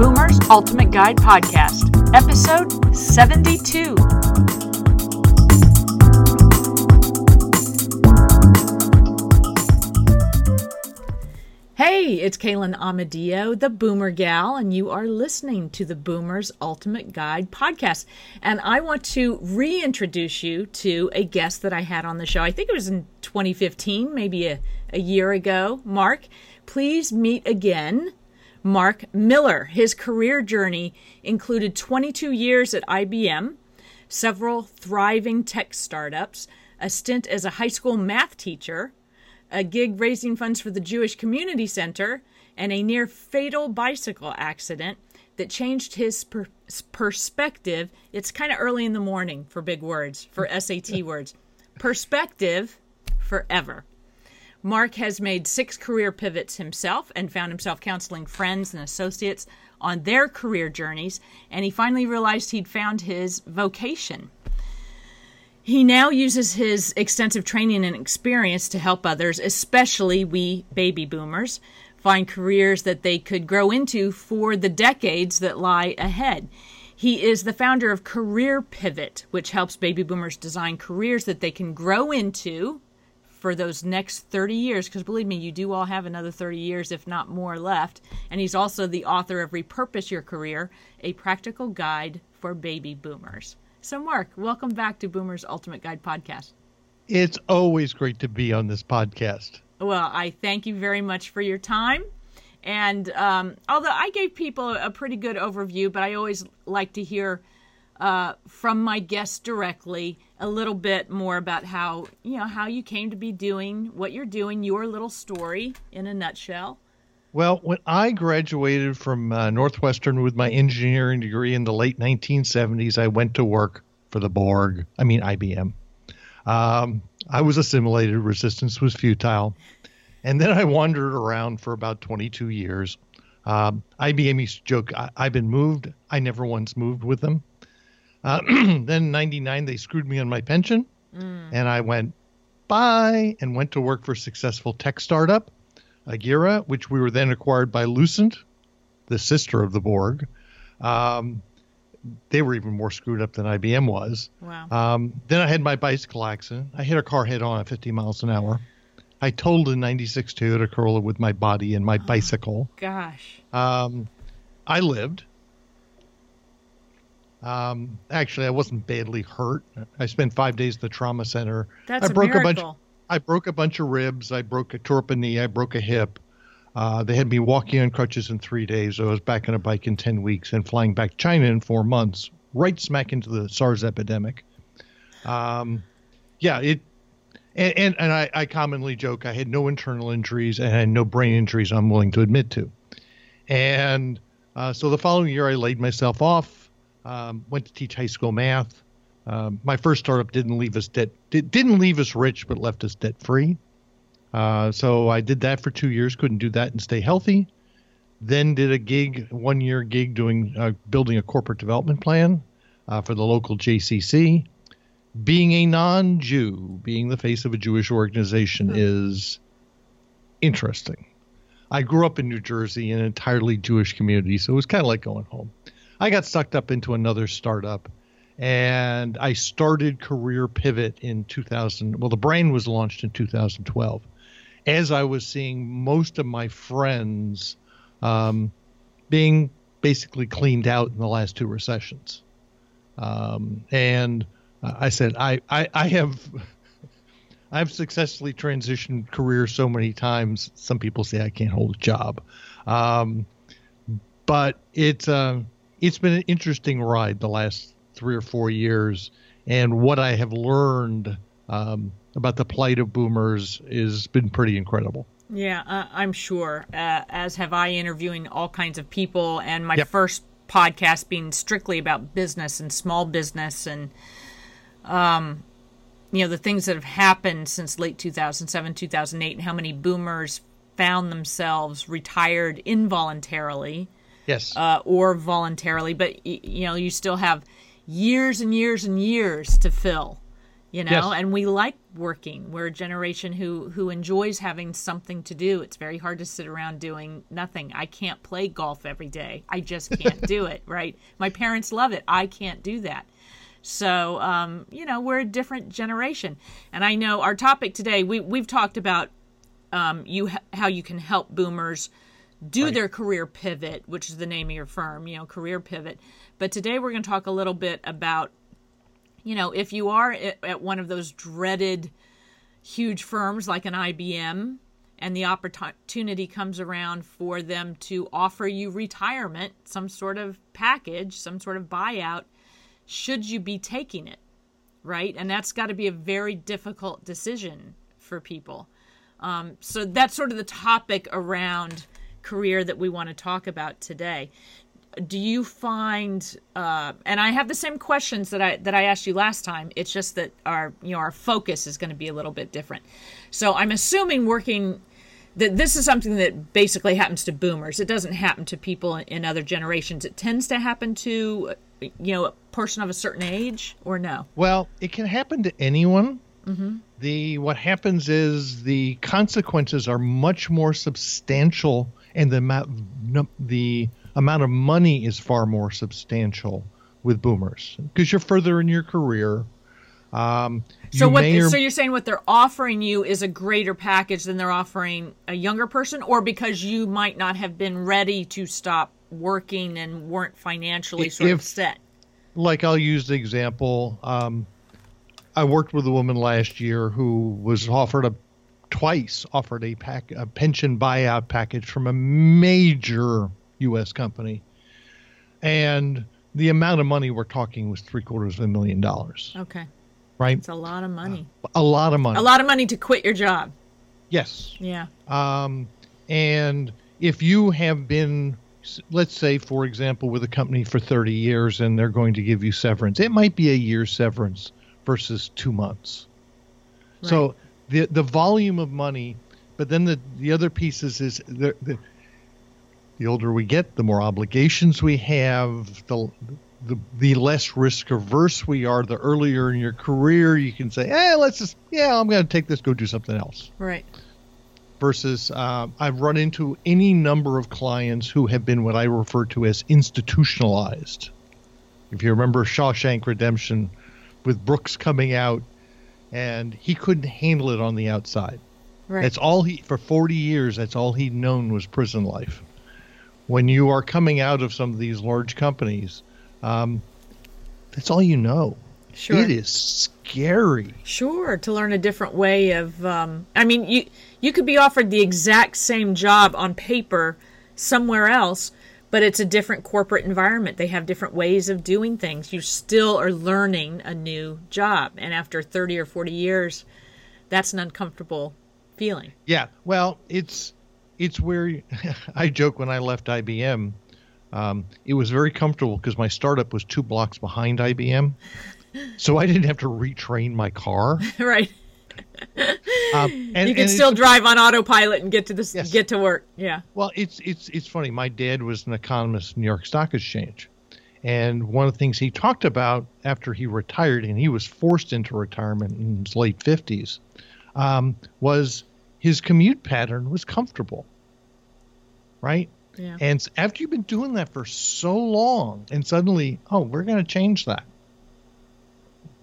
Boomer's Ultimate Guide Podcast, episode 72. Hey, it's Kaylin Amadio, the Boomer Gal, and you are listening to the Boomer's Ultimate Guide podcast. And I want to reintroduce you to a guest that I had on the show. I think it was in 2015, maybe a, a year ago. Marc, please meet again Marc Miller. His career journey included 22 years at IBM, several thriving tech startups, a stint as a high school math teacher, a gig raising funds for the Jewish Community Center, and a near fatal bicycle accident that changed his per- perspective. It's kind of early in the morning for big words, for SAT words. Perspective forever. Marc has made six career pivots himself and found himself counseling friends and associates on their career journeys, and he finally realized he'd found his vocation. He now uses his extensive training and experience to help others, especially we baby boomers, find careers that they could grow into for the decades that lie ahead. He is the founder of Career Pivot, which helps baby boomers design careers that they can grow into for those next 30 years, because believe me, you do all have another 30 years, if not more, left. And he's also the author of Repurpose Your Career, a practical guide for baby boomers. So, Marc, welcome back to Boomer's Ultimate Guide podcast. It's always great to be on this podcast. Well, I thank you very much for your time. And um, although I gave people a pretty good overview, but I always like to hear uh, from my guest directly a little bit more about how you know how you came to be doing what you're doing, your little story in a nutshell. Well, when I graduated from uh, Northwestern with my engineering degree in the late 1970s, I went to work for the Borg. I mean IBM. Um, I was assimilated. Resistance was futile, and then I wandered around for about 22 years. Um, IBM used to joke, I- have been moved. I never once moved with them. Uh, then 99, they screwed me on my pension. Mm. And I went, bye, and went to work for a successful tech startup, Agira, which we were then acquired by Lucent, the sister of the Borg. Um, they were even more screwed up than IBM was. Wow. Um, then I had my bicycle accident. I hit a car head on at 50 miles an hour. I totaled a 96 Toyota Corolla with my body and my oh, bicycle. Gosh. Um, I lived. Um, actually, I wasn't badly hurt. I spent five days at the trauma center. That's I broke a, a bunch. I broke a bunch of ribs. I broke a tore up a knee. I broke a hip. Uh, they had me walking on crutches in three days. I was back on a bike in ten weeks and flying back China in four months, right smack into the SARS epidemic. Um, yeah, it. And, and, and I, I commonly joke I had no internal injuries and no brain injuries I'm willing to admit to. And uh, so the following year, I laid myself off um, went to teach high school math. Um, my first startup didn't leave us debt did, didn't leave us rich, but left us debt free. Uh, so I did that for two years. Couldn't do that and stay healthy. Then did a gig, one year gig doing uh, building a corporate development plan uh, for the local JCC. Being a non-Jew, being the face of a Jewish organization, mm-hmm. is interesting. I grew up in New Jersey in an entirely Jewish community, so it was kind of like going home. I got sucked up into another startup and I started Career Pivot in 2000. Well, the brain was launched in 2012. As I was seeing most of my friends um, being basically cleaned out in the last two recessions. Um, and I said, I, I, I have. I've successfully transitioned careers so many times. Some people say I can't hold a job, um, but it's uh, it's been an interesting ride the last three or four years, and what I have learned um, about the plight of boomers has been pretty incredible. Yeah, uh, I'm sure. Uh, as have I, interviewing all kinds of people, and my yep. first podcast being strictly about business and small business, and um, you know the things that have happened since late 2007, 2008, and how many boomers found themselves retired involuntarily yes, uh, or voluntarily, but you know you still have years and years and years to fill, you know? Yes. and we like working. We're a generation who who enjoys having something to do. It's very hard to sit around doing nothing. I can't play golf every day. I just can't do it right? My parents love it. I can't do that. So um, you know we're a different generation. And i know our topic today we, we've talked about um, you how you can help boomers do their career pivot which is the name of your firm you know career pivot but today we're going to talk a little bit about you know, if you are at at one of those dreaded huge firms like an IBM and the opportunity comes around for them to offer you retirement, some sort of package, some sort of buyout, should you be taking it? Right? And that's got to be a very difficult decision for people. Um, so that's sort of the topic around career that we want to talk about today. Do you find uh, and i have the same questions that i that i asked you last time it's just that our you know our focus is going to be a little bit different. So i'm assuming working that this is something that basically happens to boomers. It doesn't happen to people in other generations. It tends to happen to you know a person of a certain age or no? Well, it can happen to anyone. The what happens is the consequences are much more substantial, and the amount the amount of money is far more substantial with boomers because you're further in your career. Um, so you what? Or, so you're saying what they're offering you is a greater package than they're offering a younger person or because you might not have been ready to stop working and weren't financially sort of set like I'll use the example. Um, I worked with a woman last year who was offered a twice offered a pack a pension buyout package from a major U.S. company, and the amount of money we're talking was three quarters of a million dollars. okay Right, it's a lot of money a lot of money. a lot of money to quit your job Yes. yeah Um, and if you have been, let's say, for example, with a company for 30 years and they're going to give you severance, it might be a year severance versus two months. So the the volume of money, but then the the other pieces is the, the the older we get, the more obligations we have, the the, the less risk averse we are. The earlier in your career, you can say, "Hey, let's just yeah, I'm going to take this, go do something else." right versus uh, I've run into any number of clients who have been what I refer to as institutionalized. If you remember Shawshank Redemption with Brooks coming out and he couldn't handle it on the outside. right That's all he, for 40 years, that's all he'd known was prison life. When you are coming out of some of these large companies, um, that's all you know. sure It is scary. Sure, to learn a different way of. Um, I mean, you you could be offered the exact same job on paper somewhere else, but it's a different corporate environment. They have different ways of doing things. You still are learning a new job, and after thirty or forty years, that's an uncomfortable feeling. Yeah, well, it's it's where I joke when I left IBM. Um, it was very comfortable because my startup was two blocks behind IBM, so I didn't have to retrain my car. right? Um, and, You can still drive on autopilot and get to this Yes. get to work. Yeah. Well, it's it's it's funny. My dad was an economist in New York Stock Exchange, and one of the things he talked about after he retired, and he was forced into retirement in his late fifties, um, was his commute pattern was comfortable. Right. Yeah. And after you've been doing that for so long, and suddenly, oh, we're going to change that.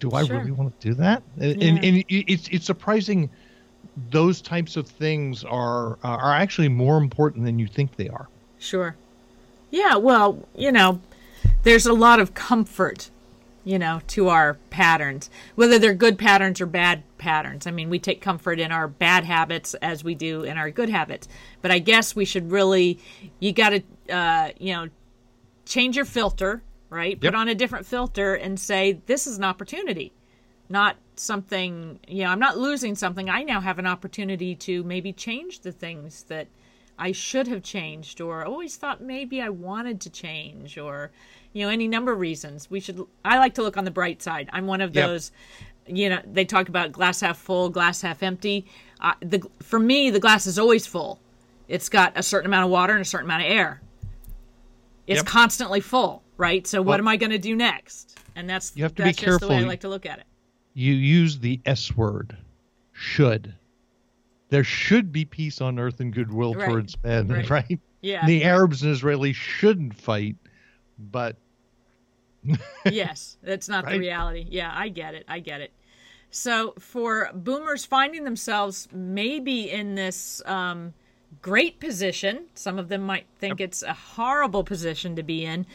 Do I Sure. really want to do that? And, Yeah. and, and it's it's surprising. Those types of things are are actually more important than you think they are. Sure. Yeah, well, you know, there's a lot of comfort, you know, to our patterns, whether they're good patterns or bad patterns. I mean, we take comfort in our bad habits as we do in our good habits. But I guess we should really, you got to, uh, you know, change your filter, right? Yep. Put on a different filter and say, this is an opportunity, not something, you know, I'm not losing something. I now have an opportunity to maybe change the things that I should have changed or always thought maybe I wanted to change or, you know, any number of reasons. We should, I like to look on the bright side. I'm one of Yep. those, you know, they talk about glass half full, glass half empty. Uh, the, for me, the glass is always full. It's got a certain amount of water and a certain amount of air. It's Yep. constantly full, right? So what Well- am I going to do next? And that's You have to be just the way I like to look at it. you use the S word, should. There should be peace on earth and goodwill Right. towards men, Right. right? Yeah. The Arabs and Israelis shouldn't fight, but yes, that's not the reality. Yeah, I get it. I get it. So for boomers finding themselves maybe in this um, great position, some of them might think it's a horrible position to be in.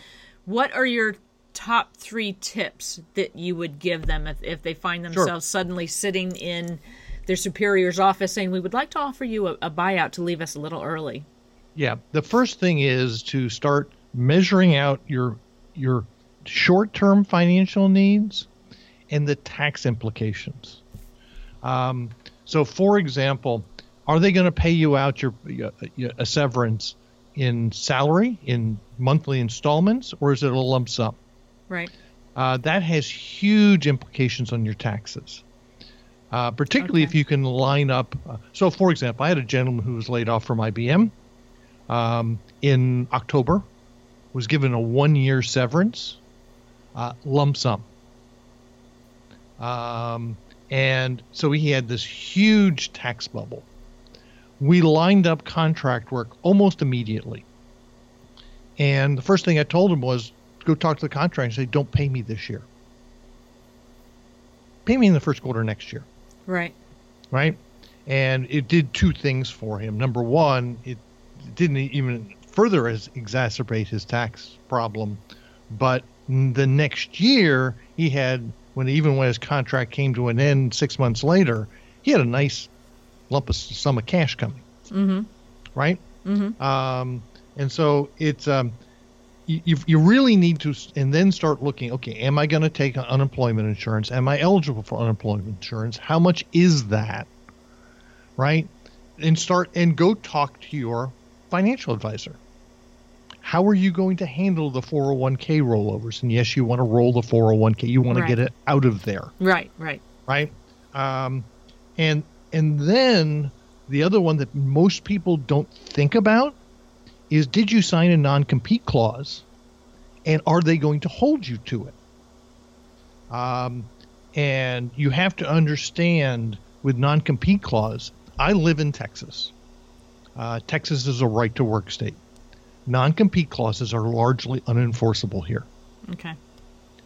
What are your top three tips that you would give them if, if they find themselves suddenly sitting in their superior's office saying, "We would like to offer you a, a buyout to leave us a little early"? Yeah, the first thing is to start measuring out your your short-term financial needs and the tax implications. Um, so, for example, are they going to pay you out your, your a severance in salary in monthly installments, or is it a lump sum? Right. Uh, that has huge implications on your taxes. Uh, particularly Okay. if you can line up. Uh, so, for example, I had a gentleman who was laid off from IBM um, in October, was given a one year severance, uh, lump sum. Um, and so he had this huge tax bubble. We lined up contract work almost immediately. And the first thing I told him was go talk to the contractor and say, don't pay me this year. Pay me in the first quarter next year Right. right? And it did two things for him. Number one, it didn't even further as exacerbate his tax problem, but the next year he had when even when his contract came to an end six months later, he had a nice lump of sum of cash coming, Mm-hmm. right? Mm-hmm. Um, and so it's um, you, you really need to and then start looking. Okay, am I going to take unemployment insurance? Am I eligible for unemployment insurance? How much is that? Right, and start and go talk to your financial advisor. How are you going to handle the 401k rollovers? And yes, you want to roll the 401k. You want Right. to get it out of there Right. Right. right? Um, and and then the other one that most people don't think about is did you sign a non-compete clause, and are they going to hold you to it? Um, and you have to understand with non-compete clause. I live in Texas. Uh, Texas is a right to work state. Non-compete clauses are largely unenforceable here. Okay.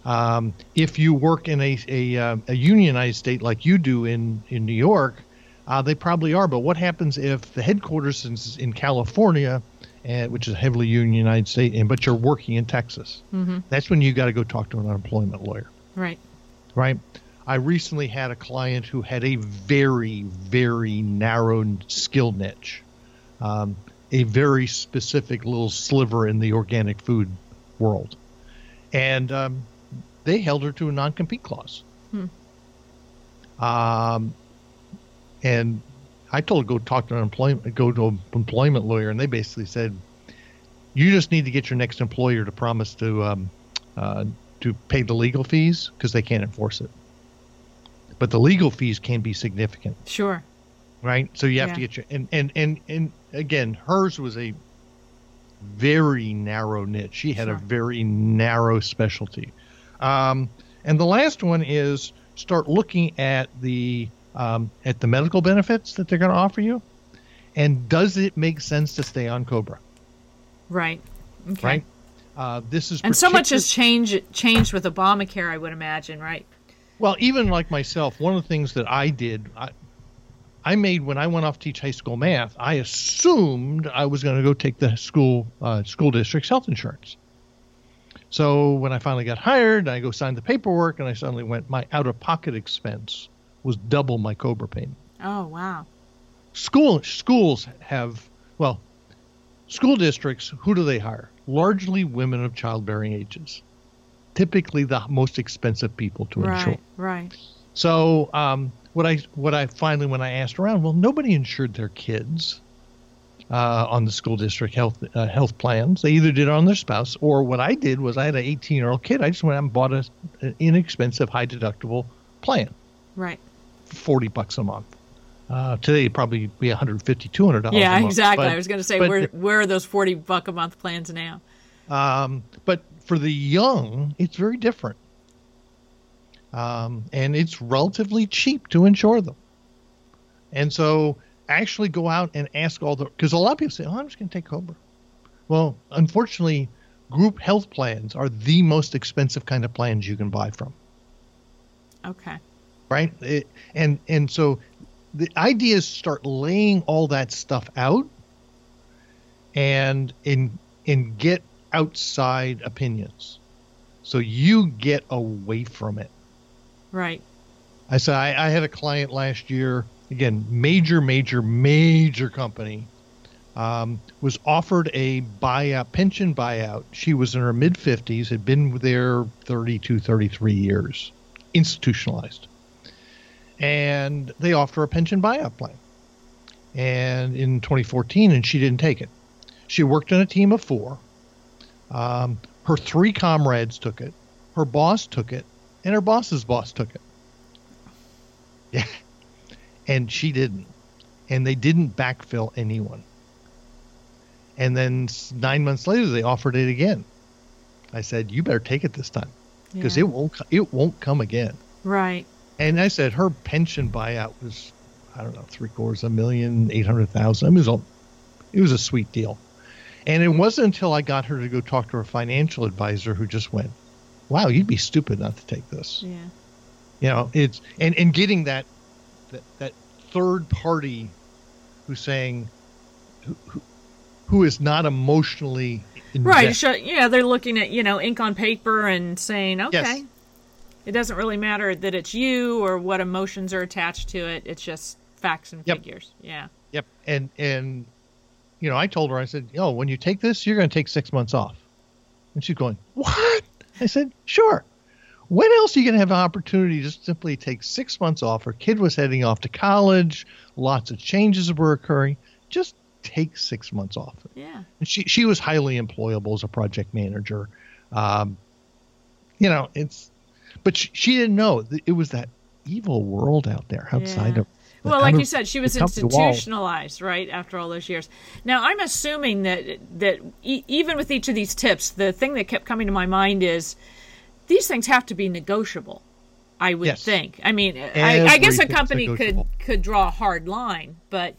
Um, if you work in a a, uh, a unionized state like you do in in New York, uh, they probably are. But what happens if the headquarters is in California, and, which is a heavily unionized state, and but you're working in Texas? Mm-hmm. That's when you got to go talk to an unemployment lawyer, Right. right? I recently had a client who had a very very narrow skill niche, um, a very specific little sliver in the organic food world, and um, they held her to a non-compete clause. Hmm. Um, and I told her go talk to an employment, go to an employment lawyer, and they basically said, you just need to get your next employer to promise to um, uh, to pay the legal fees because they can't enforce it. But the legal fees can be significant Sure. right? So you have to get your and and and and again, hers was a very narrow niche. She had a very narrow specialty. Um, and the last one is start looking at the um, at the medical benefits that they're going to offer you, and does it make sense to stay on Cobra? Right. Okay. Right. Uh, this is And so much has changed changed with Obamacare, I would imagine, right? Well, even like myself, one of the things that I did, I, I made when I went off to teach high school math, I assumed I was going to go take the school uh, school district's health insurance. So when I finally got hired, I go sign the paperwork, and I suddenly went my out of pocket expense was double my Cobra payment. Oh wow. School schools have well, school districts. Who do they hire? Largely women of childbearing ages, typically the most expensive people to insure. Right. Right. So um, what I what I finally when I asked around, well, nobody insured their kids uh, on the school district health uh, health plans. They either did it on their spouse, or what I did was I had an 18 year old kid. I just went out and bought a, an inexpensive, high deductible plan, Right. For 40 bucks a month. Uh, today probably be 150 200 dollars. Yeah, a month. exactly. But- I was going to say but- where where are those 40 buck a month plans now? Um, but for the young, it's very different. um, and it's relatively cheap to insure them. And so actually go out and ask all the because a lot of people say, "Oh, I'm just going to take Cobra." Well, unfortunately, group health plans are the most expensive kind of plans you can buy from. Okay. Right? It, and and so the ideas start laying all that stuff out and in and get outside opinions. So you get away from it. Right. I said I, I had a client last year, again, major, major, major company, um, was offered a buyout, pension buyout. She was in her mid 50s, had been there 32, 33 years, institutionalized. And they offered her a pension buyout plan. And in 2014, and she didn't take it. She worked in a team of four. Um, her three comrades took it, her boss took it, and her boss's boss took it. Yeah. And she didn't. And they didn't backfill anyone. And then nine months later, they offered it again. I said, "You better take it this time, because Yeah. it won't it won't come again." Right. And I said her pension buyout was, I don't know, three quarters of a million, eight hundred thousand. It was a, it was a sweet deal. And it wasn't until I got her to go talk to her financial advisor who just went, "Wow, you'd be stupid not to take this." Yeah. You know, it's and and getting that that, that third party who's saying who, who, who is not emotionally Right. invested. So, yeah, they're looking at, you know, ink on paper and saying, okay, Yes. It doesn't really matter that it's you or what emotions are attached to it. It's just facts and Yep. figures. Yeah. Yep. And and you know, I told her, I said, "Oh, when you take this, you're going to take six months off." And she's going, "What?" I said, "Sure." When else are you going to have an opportunity to simply take six months off? Her kid was heading off to college. Lots of changes were occurring. Just take six months off. Yeah. And she she was highly employable as a project manager. Um, you know, it's, but she, she didn't know that it was that evil world out there outside Yeah. of. Well, like you said, she was institutionalized, right? After all those years. Now, I'm assuming that that e- even with each of these tips, the thing that kept coming to my mind is these things have to be negotiable. I would Yes. think. I mean, I, I guess a company could could draw a hard line, but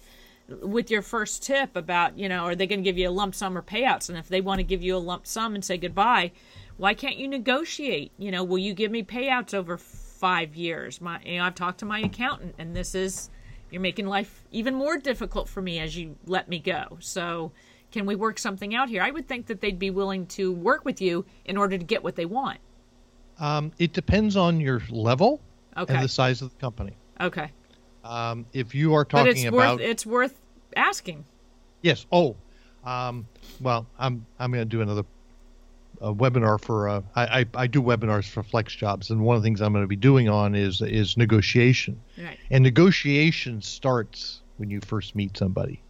with your first tip about you know, are they going to give you a lump sum or payouts? And if they want to give you a lump sum and say goodbye, why can't you negotiate? You know, will you give me payouts over five years? My, you know, I've talked to my accountant, and this is you're making life even more difficult for me as you let me go. So, can we work something out here? I would think that they'd be willing to work with you in order to get what they want. Um, it depends on your level Okay. and the size of the company. Okay, Um, if you are but talking it's about worth it's worth asking. yes, oh, um, well, I'm I'm going to do another uh, webinar for uh, I, I I do webinars for Flex Jobs, and one of the things I'm going to be doing on is is negotiation, Right. and negotiation starts when you first meet somebody.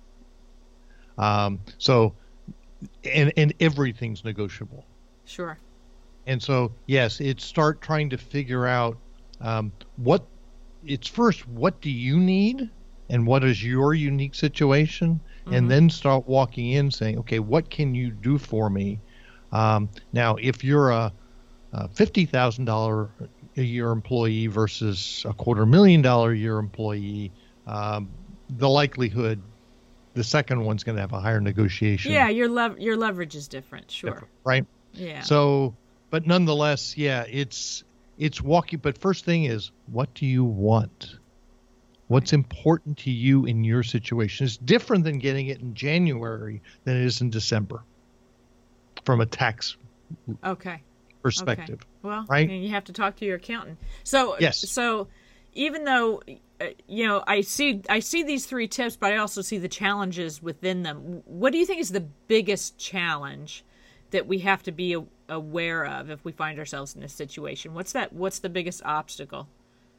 Um, so, and and everything's negotiable. Sure. And so, yes, it's start trying to figure out um, what it's first, what do you need and what is your unique situation? And then start walking in saying, okay, what can you do for me? Um, now, if you're a, a $50,000 a year employee versus a quarter million dollar a year employee, um, the likelihood the second one's going to have a higher negotiation. Yeah, your lev- your leverage is different. Sure. Right. Yeah. So, but nonetheless, yeah, it's it's walking. But first thing is, what do you want? What's important to you in your situation? is different than getting it in January than it is in December, from a tax okay. perspective. Okay. Well, right? you have to talk to your accountant. So Yes. So even though uh, you know, I see I see these three tips, but I also see the challenges within them. What do you think is the biggest challenge that we have to be a- aware of if we find ourselves in this situation? What's that? What's the biggest obstacle?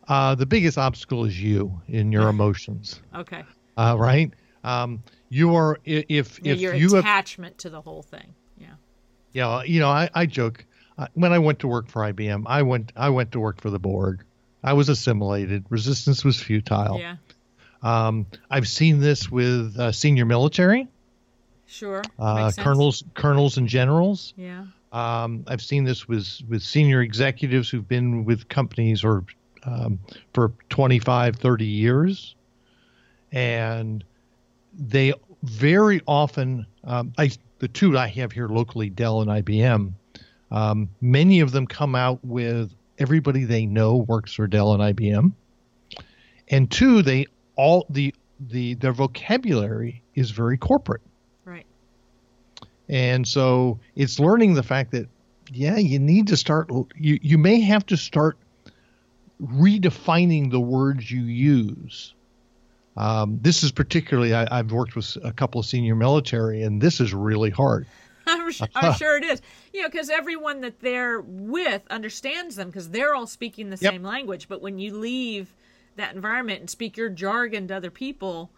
Uh, the biggest obstacle is you in your emotions, Okay. uh, right? Um, you are if if your you have attachment to the whole thing. Yeah. You know, I, I joke. Uh, when I went to work for IBM, I went I went to work for the Borg. I was assimilated. Resistance was futile. Yeah. Um, I've seen this with uh, senior military. Sure. Uh, colonels, colonels, and generals. Yeah. Um, I've seen this with with senior executives who've been with companies or um, for 25, 30 years, and they very often. Um, I the two I have here locally, Dell and IBM. Um, many of them come out with everybody they know works for Dell and IBM, and two, they all the the their vocabulary is very corporate. Right. And so it's learning the fact that yeah, you need to start you you may have to start redefining the words you use. Um, this is particularly I, have worked with a couple of senior military, and this is really hard. I'm, sure, I'm sure it is. You know, because everyone that they're with understands them because they're all speaking the yep. same language. But when you leave that environment and speak your jargon to other people,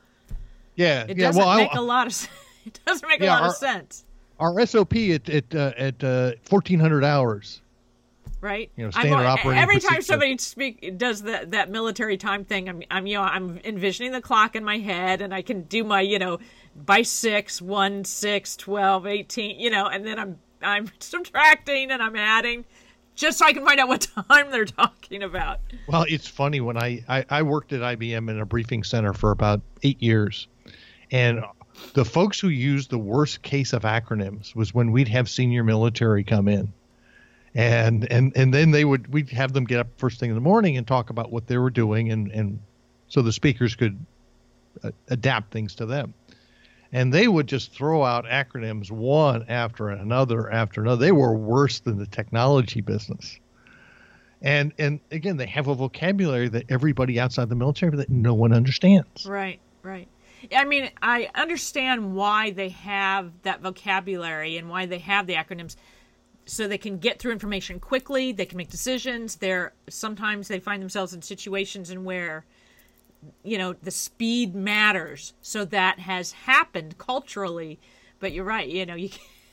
yeah, it yeah, doesn't well, make I, a lot of it doesn't make yeah, a lot our, of sense. Our SOP at at uh, at uh, 1400 hours. Right. You know, standard I'm, operating. Every time somebody speak does that that military time thing, I'm I'm you know I'm envisioning the clock in my head, and I can do my you know by six, one, six, 12, 18, you know, and then I'm I'm subtracting and I'm adding just so I can find out what time they're talking about. Well, it's funny when I, I, I worked at IBM in a briefing center for about eight years, and the folks who used the worst case of acronyms was when we'd have senior military come in. And, and and then they would we'd have them get up first thing in the morning and talk about what they were doing and, and so the speakers could uh, adapt things to them and they would just throw out acronyms one after another after another. They were worse than the technology business. And and again, they have a vocabulary that everybody outside the military that no one understands. Right, right. I mean, I understand why they have that vocabulary and why they have the acronyms so they can get through information quickly, they can make decisions. They're sometimes they find themselves in situations in where you know the speed matters so that has happened culturally but you're right you know you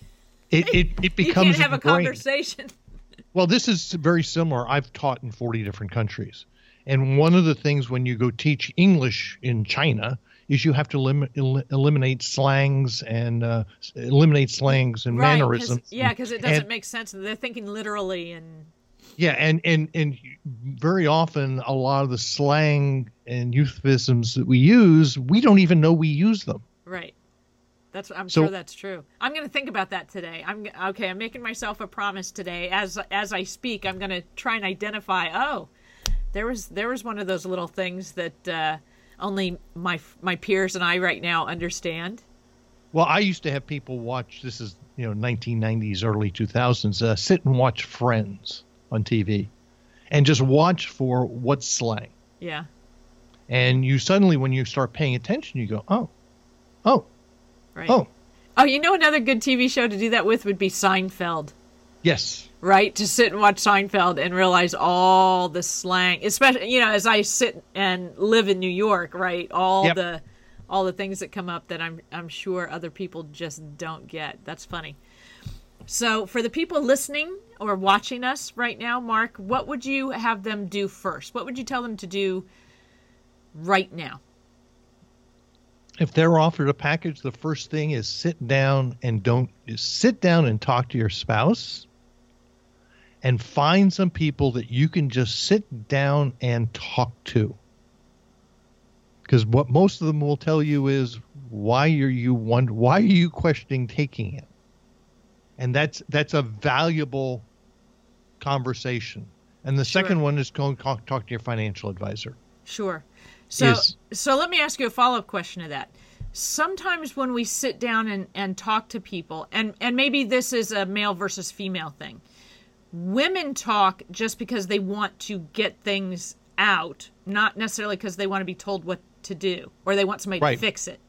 it, it, it becomes you can't have a conversation. Well this is very similar. I've taught in 40 different countries. And one of the things when you go teach english in china is you have to lim- el- eliminate slangs and uh, eliminate slangs and right, mannerisms. Cause, yeah, because it doesn't and, make sense. They're thinking literally and yeah, and and and very often a lot of the slang and euphemisms that we use, we don't even know we use them. Right. That's I'm so, sure that's true. I'm going to think about that today. I'm okay. I'm making myself a promise today. As as I speak, I'm going to try and identify. Oh, there was there was one of those little things that uh, only my my peers and I right now understand. Well, I used to have people watch. This is you know 1990s, early 2000s. Uh, sit and watch Friends on TV and just watch for what's slang. Yeah. And you suddenly, when you start paying attention, you go, oh, oh, right. oh. Oh, you know another good TV show to do that with would be Seinfeld. Yes. Right? To sit and watch Seinfeld and realize all the slang, especially, you know, as I sit and live in New York, right? All yep. the all the things that come up that I'm I'm sure other people just don't get. That's funny. So, for the people listening or watching us right now, Marc, what would you have them do first? What would you tell them to do right now? If they're offered a package, the first thing is sit down and don't sit down and talk to your spouse and find some people that you can just sit down and talk to. Because what most of them will tell you is why are you wonder, why are you questioning taking it? and that's that's a valuable conversation. And the sure. second one is go and talk, talk to your financial advisor. Sure. So is, so let me ask you a follow up question to that. Sometimes when we sit down and, and talk to people, and, and maybe this is a male versus female thing, women talk just because they want to get things out, not necessarily because they want to be told what to do or they want somebody right. to fix it.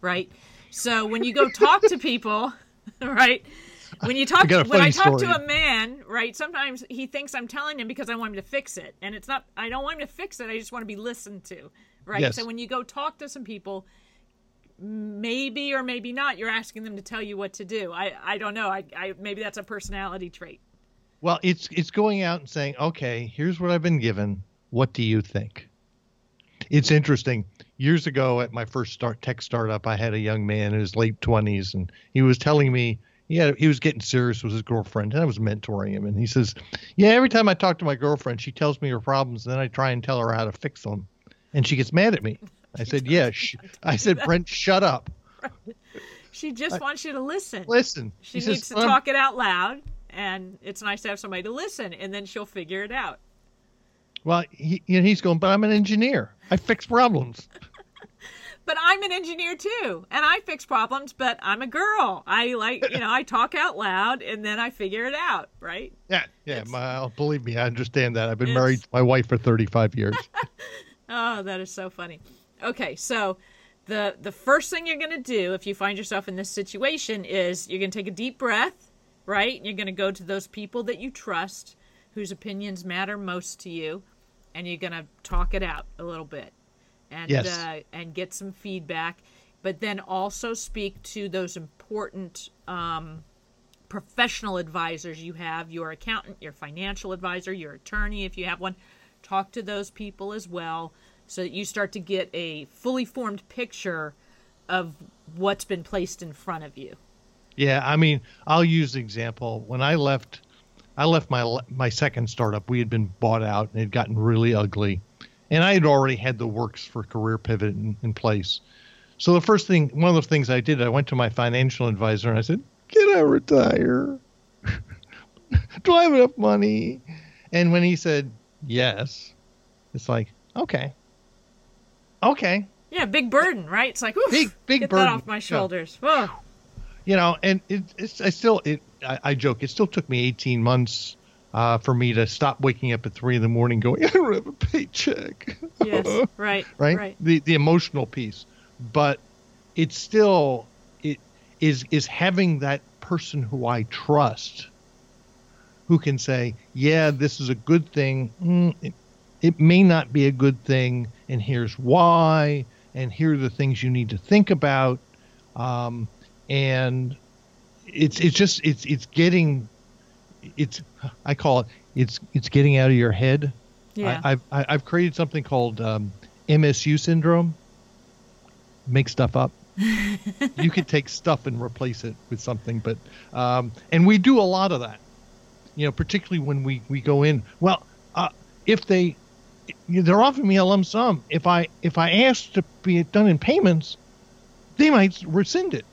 Right. So when you go talk to people, right, when you talk when I talk story. to a man, right? Sometimes he thinks I'm telling him because I want him to fix it, and it's not. I don't want him to fix it. I just want to be listened to, right? Yes. So when you go talk to some people, maybe or maybe not, you're asking them to tell you what to do. I I don't know. I, I maybe that's a personality trait. Well, it's it's going out and saying, okay, here's what I've been given. What do you think? It's interesting. Years ago, at my first start tech startup, I had a young man in his late twenties, and he was telling me, yeah, he was getting serious with his girlfriend, and I was mentoring him. And he says, yeah, every time I talk to my girlfriend, she tells me her problems, and then I try and tell her how to fix them, and she gets mad at me. I said, yeah. Sh-. I said, Brent, shut up. She just wants you to listen. Listen. She He needs says, to "Um, talk it out loud, and it's nice to have somebody to listen, and then she'll figure it out. Well, he, you know, he's going, but I'm an engineer. I fix problems. But I'm an engineer too, and I fix problems. But I'm a girl. I like, you know, I talk out loud, and then I figure it out. Right? Yeah, yeah. My, believe me, I understand that. I've been married to my wife for 35 years. Oh, that is so funny. Okay, so the the first thing you're going to do if you find yourself in this situation is you're going to take a deep breath, right? You're going to go to those people that you trust, whose opinions matter most to you, and you're going to talk it out a little bit, and Yes. uh, and get some feedback. But then also speak to those important um, professional advisors you have your accountant, your financial advisor, your attorney, if you have one. Talk to those people as well so that you start to get a fully formed picture of what's been placed in front of you. Yeah, I mean, I'll use the example. When I left, I left my my second startup. We had been bought out and it had gotten really ugly, and I had already had the works for career pivot in, in place. So the first thing, one of the things I did, I went to my financial advisor and I said, "Can I retire? Do I have enough money?" And when he said yes, it's like, okay, okay, Yeah, big burden, right? It's like, oof, Big- big get burden. that off my Yeah. shoulders. Whoa. You know, and it, it's I still it I, I joke it still took me 18 months uh, for me to stop waking up at three in the morning going I don't have a paycheck. Yes, right, right? right. The the emotional piece, but it's still it is is having that person who I trust, who can say, yeah, this is a good thing. Mm, it, it may not be a good thing, and here's why, and here are the things you need to think about, um, and it's it's just it's it's getting it's I call it it's it's getting out of your head. Yeah. I, I've I- I've created something called um, MSU syndrome. Make stuff up. you could take stuff and replace it with something, but um, and we do a lot of that. You know, particularly when we we go in. Well, uh, if they they're offering me a lump sum, if I if I ask to be done in payments, they might rescind it.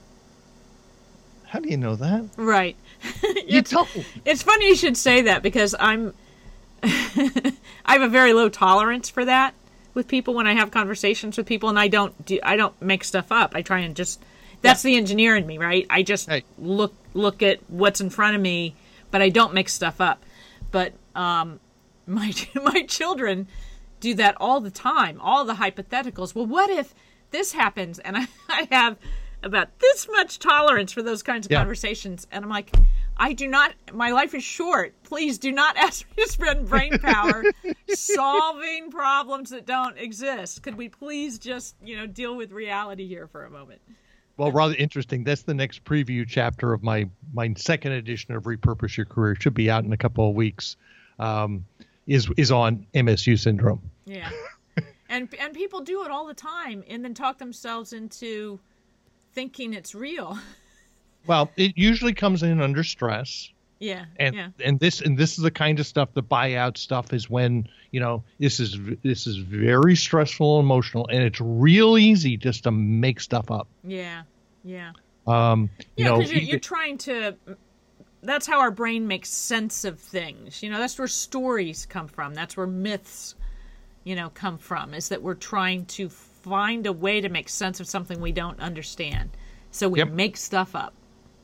How do you know that? right. You it's, don't. it's funny you should say that because I'm I have a very low tolerance for that with people when I have conversations with people and I don't do I don't make stuff up. I try and just that's the engineer in me, right? I just Hey. look look at what's in front of me, but I don't make stuff up. But um my my children do that all the time, all the hypotheticals. Well, what if this happens and I, I have about this much tolerance for those kinds of Yeah. conversations and I'm like I do not my life is short. Please do not ask me to spend brain power solving problems that don't exist. Could we please just, you know, deal with reality here for a moment? Well, rather interesting. That's the next preview chapter of my my second edition of Repurpose Your Career. Should be out in a couple of weeks. Um, is is on MSU syndrome. Yeah. and and people do it all the time and then talk themselves into thinking it's real. Well, it usually comes in under stress, Yeah. and yeah. and this and this is the kind of stuff. The buyout stuff is when you know this is this is very stressful and emotional, and it's real easy just to make stuff up. Yeah. Yeah. Um, you Yeah, know, because you're, you- you're trying to. That's how our brain makes sense of things. You know, that's where stories come from. That's where myths, you know, come from. Is that we're trying to find a way to make sense of something we don't understand. So we Yep. make stuff up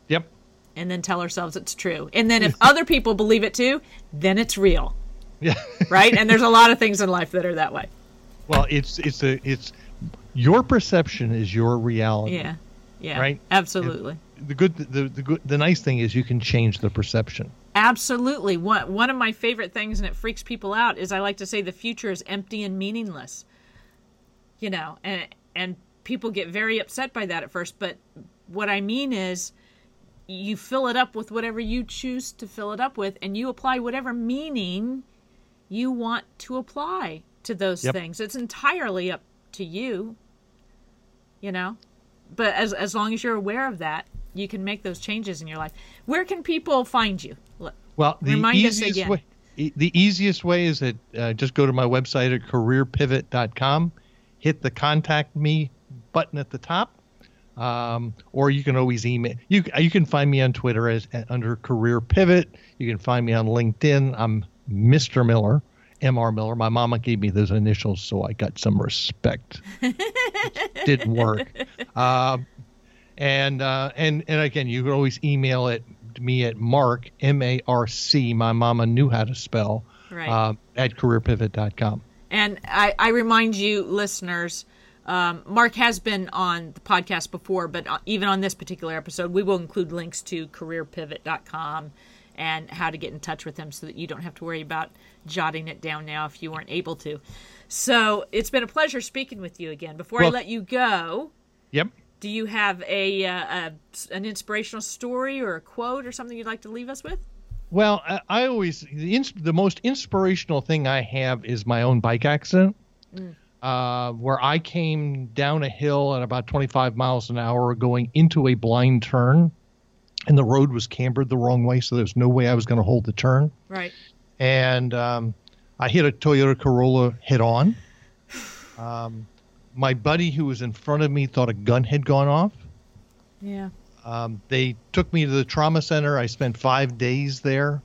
yep. and then tell ourselves it's true. And then if other people believe it too, then it's real, Yeah. right? and there's a lot of things in life that are that way. well, it's it's a it's your perception is your reality. Yeah. Yeah. Right? Absolutely. The good the the good the nice thing is you can change the perception. Absolutely. One one of my favorite things, and it freaks people out, is I like to say the future is empty and meaningless. You know, and and people get very upset by that at first, but what I mean is you fill it up with whatever you choose to fill it up with and you apply whatever meaning you want to apply to those Yep. things. It's entirely up to you, you know. But as as long as you're aware of that, you can make those changes in your life. Where can people find you? Look, Well, the Remind us easiest again. way the easiest way is that uh, just go to my website at careerpivot.com, hit the contact me button at the top, um, or you can always email. You you can find me on Twitter as uh, under Career Pivot. You can find me on LinkedIn. I'm Mr. Miller, Mr. Miller. My mama gave me those initials, so I got some respect. Didn't work. Um, and uh, and and again, you can always email it me at Marc M A R C. My mama knew how to spell Right. uh, at careerpivot.com. And I, I remind you, listeners, um, Marc has been on the podcast before, but uh, even on this particular episode, we will include links to careerpivot.com and how to get in touch with him so that you don't have to worry about jotting it down now if you weren't able to. So it's been a pleasure speaking with you again. Before I let you go, Yep. do you have a, uh, a an inspirational story or a quote or something you'd like to leave us with? Well, I, I always the ins- the most inspirational thing I have is my own bike accident, uh, where I came down a hill at about 25 miles an hour, going into a blind turn, and the road was cambered the wrong way, so there's no way I was going to hold the turn, Right. and um, I hit a Toyota Corolla head on. Um, my buddy who was in front of me thought a gun had gone off. Yeah. Um, they took me to the trauma center. I spent five days there.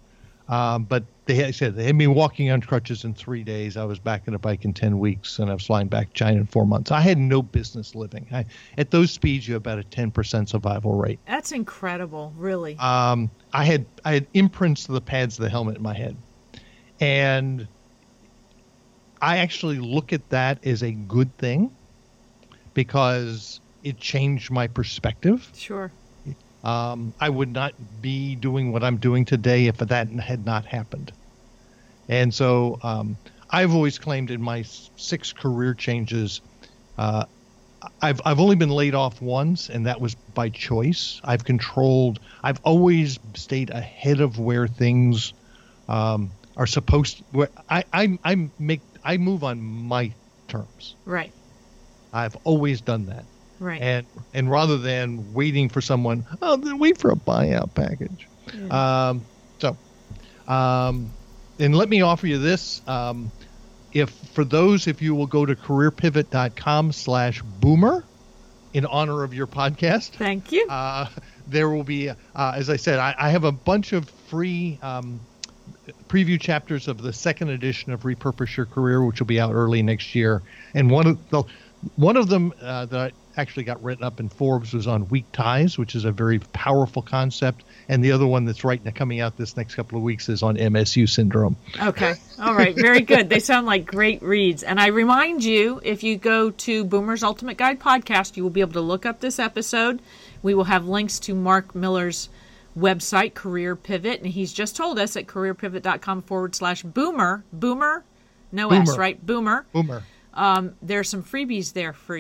Um, but they had, said they had me walking on crutches in three days. I was back on a bike in 10 weeks and I was flying back to China in four months. I had no business living. I, at those speeds, you have about a 10% survival rate. That's incredible, really. Um, I had I had imprints of the pads of the helmet in my head, and I actually look at that as a good thing because it changed my perspective. sure. Um, I would not be doing what I'm doing today if that had not happened. And so um, I've always claimed in my six career changes, uh, I've I've only been laid off once, and that was by choice. I've controlled. I've always stayed ahead of where things um, are supposed. Where I I I make I move on my terms. Right. I've always done that Right. and and rather than waiting for someone, oh, then wait for a buyout package. Um, so, um, and let me offer you this: um, if for those, if you will go to careerpivot.com/boomer in honor of your podcast, Thank you. uh, there will be, uh, as I said, I, I have a bunch of free um, preview chapters of the second edition of Repurpose Your Career, which will be out early next year. And one of the one of them uh, that I actually got written up in Forbes was on weak ties, which is a very powerful concept. And the other one that's right now coming out this next couple of weeks is on MSU syndrome. Okay. All right. Very good. They sound like great reads. And I remind you, if you go to Boomer's Ultimate Guide podcast, you will be able to look up this episode. We will have links to Marc Miller's website, Career Pivot, and he's just told us at careerpivot.com forward slash boomer. Boomer, no S, right? Boomer. Boomer. Um, There's some freebies there for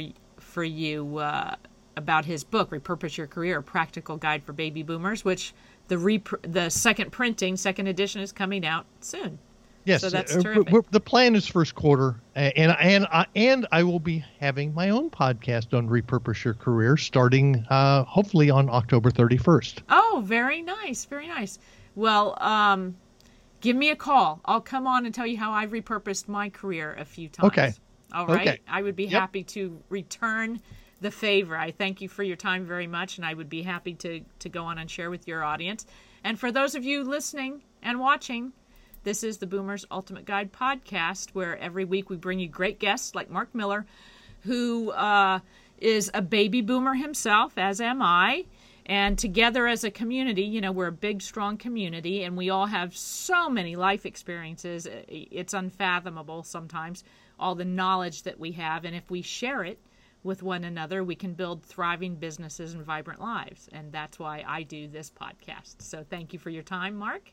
for you uh, about his book, Repurpose Your Career: A Practical Guide for Baby Boomers, which the rep- the second printing, second edition is coming out soon. Yes, So that's uh, terrific. the plan is first quarter, and and I and I will be having my own podcast on repurpose your career starting uh, hopefully on October 31st. Oh, very nice, very nice. Well, um, give me a call. I'll come on and tell you how I've repurposed my career a few times. Okay. All right. Okay. I would be Yep. happy to return the favor. I thank you for your time very much, and I would be happy to to go on and share with your audience. And for those of you listening and watching, this is the Boomers Ultimate Guide podcast, where every week we bring you great guests like Marc Miller, who uh, is a baby boomer himself, as am I. And together as a community, you know, we're a big, strong community, and we all have so many life experiences. It's unfathomable sometimes, all the knowledge that we have. And if we share it with one another, we can build thriving businesses and vibrant lives. And that's why I do this podcast. So thank you for your time, Marc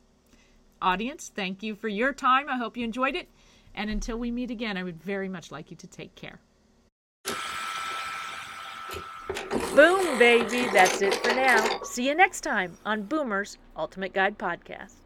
audience, thank you for your time. I hope you enjoyed it. And until we meet again, I would very much like you to take care. Boom, baby. That's it for now. See you next time on Boomer's Ultimate Guide Podcast.